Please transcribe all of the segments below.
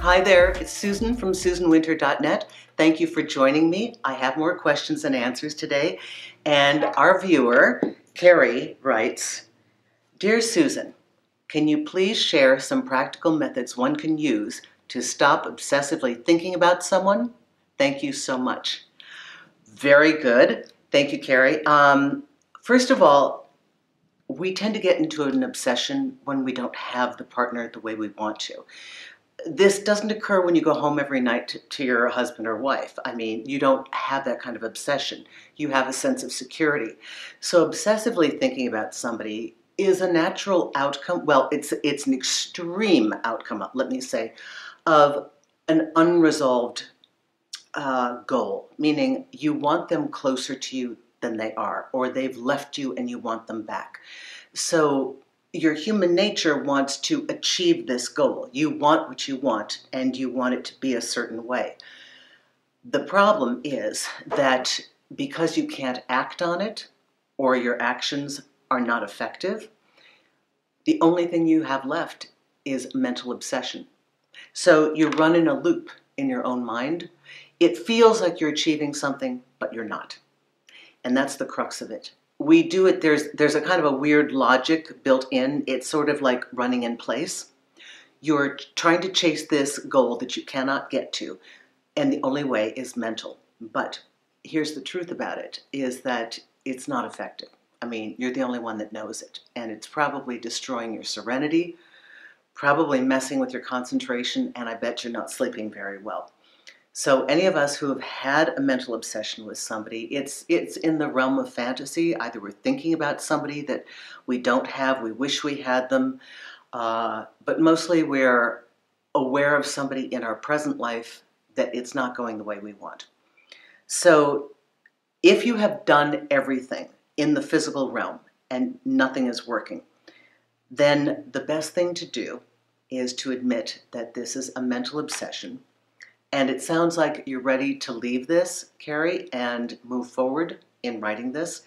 Hi there, it's Susan from SusanWinter.net. Thank you for joining me. I have more questions and answers today. And our viewer, Ceri, writes Dear Susan, can you please share some practical methods one can use to stop obsessively thinking about someone? Thank you so much. Very good. Thank you, Ceri. Um, first of all, we tend to get into an obsession when we don't have the partner the way we want to this doesn't occur when you go home every night to, to, your husband or wife. I mean, you don't have that kind of obsession. You have a sense of security. So obsessively thinking about somebody is a natural outcome. Well, it's it's an extreme outcome. Let me say, of an unresolved uh, goal, meaning you want them closer to you than they are, or they've left you and you want them back. So your human nature wants to achieve this goal. You want what you want, and you want it to be a certain way. The problem is that because you can't act on it, or your actions are not effective, the only thing you have left is mental obsession. So you run in a loop in your own mind. It feels like you're achieving something, but you're not. And that's the crux of it we do it there's there's a kind of a weird logic built in. It's sort of like running in place. You're trying to chase this goal that you cannot get to and the only way is mental. But here's the truth about it is that it's not effective. I mean you're the only one that knows it and it's probably destroying your serenity probably messing with your concentration and i bet you're not sleeping very well so any of us who have had a mental obsession with somebody, it's it's in the realm of fantasy. Either we're thinking about somebody that we don't have, we wish we had them, uh, but mostly we're aware of somebody in our present life that it's not going the way we want. So if you have done everything in the physical realm and nothing is working, then the best thing to do is to admit that this is a mental obsession and it sounds like you're ready to leave this, Ceri, and move forward in writing this.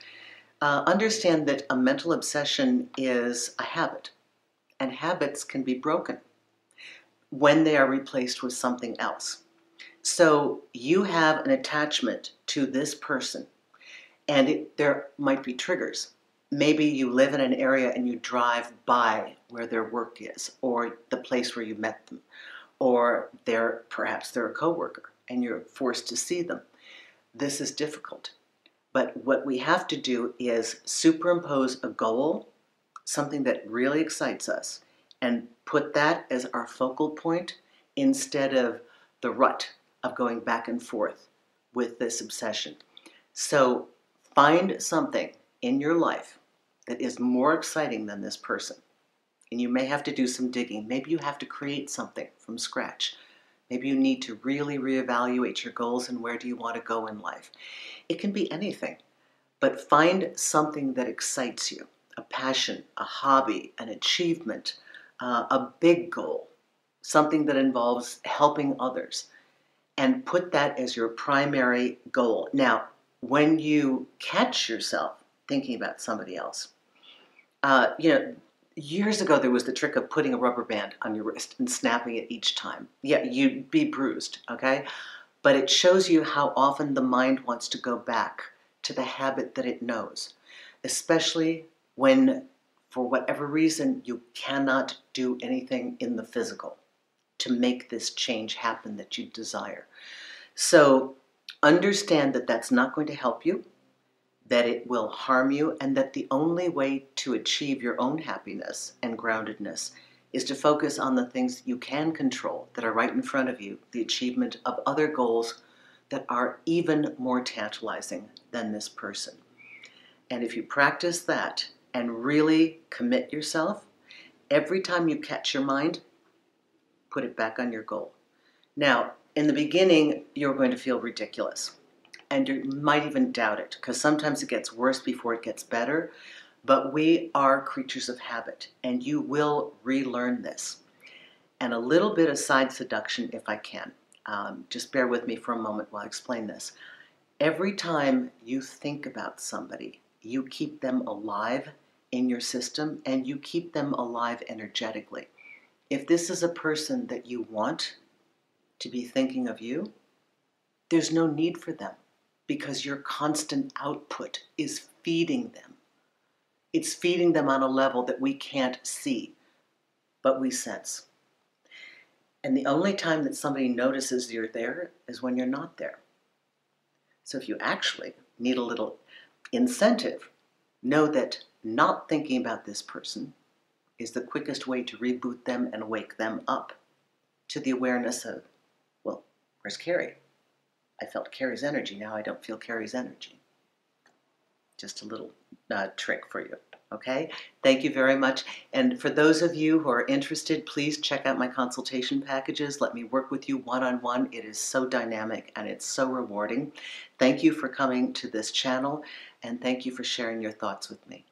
Uh, understand that a mental obsession is a habit, and habits can be broken when they are replaced with something else. So you have an attachment to this person, and it, there might be triggers. Maybe you live in an area and you drive by where their work is, or the place where you met them, or they're perhaps they're a coworker and you're forced to see them. This is difficult. But what we have to do is superimpose a goal, something that really excites us, and put that as our focal point instead of the rut of going back and forth with this obsession. So find something in your life that is more exciting than this person and you may have to do some digging. Maybe you have to create something from scratch. Maybe you need to really reevaluate your goals and where do you want to go in life. It can be anything, but find something that excites you a passion, a hobby, an achievement, uh, a big goal, something that involves helping others, and put that as your primary goal. Now, when you catch yourself thinking about somebody else, uh, you know, years ago there was the trick of putting a rubber band on your wrist and snapping it each time. Yeah, you'd be bruised, okay? But it shows you how often the mind wants to go back to the habit that it knows, especially when, for whatever reason, you cannot do anything in the physical to make this change happen that you desire. So understand that that's not going to help you that it will harm you, and that the only way to achieve your own happiness and groundedness is to focus on the things you can control that are right in front of you, the achievement of other goals that are even more tantalizing than this person. And if you practice that and really commit yourself, every time you catch your mind, put it back on your goal. Now, in the beginning, you're going to feel ridiculous and you might even doubt it because sometimes it gets worse before it gets better. But we are creatures of habit, and you will relearn this. And a little bit of side seduction, if I can. Um, just bear with me for a moment while I explain this. Every time you think about somebody, you keep them alive in your system and you keep them alive energetically. If this is a person that you want, to be thinking of you, there's no need for them because your constant output is feeding them. It's feeding them on a level that we can't see, but we sense. And the only time that somebody notices you're there is when you're not there. So if you actually need a little incentive, know that not thinking about this person is the quickest way to reboot them and wake them up to the awareness of, well, where's Ceri? I felt Ceri's energy, now I don't feel Ceri's energy. Just a little uh, trick for you. Okay, thank you very much. And for those of you who are interested, please check out my consultation packages. Let me work with you one on one. It is so dynamic and it's so rewarding. Thank you for coming to this channel and thank you for sharing your thoughts with me.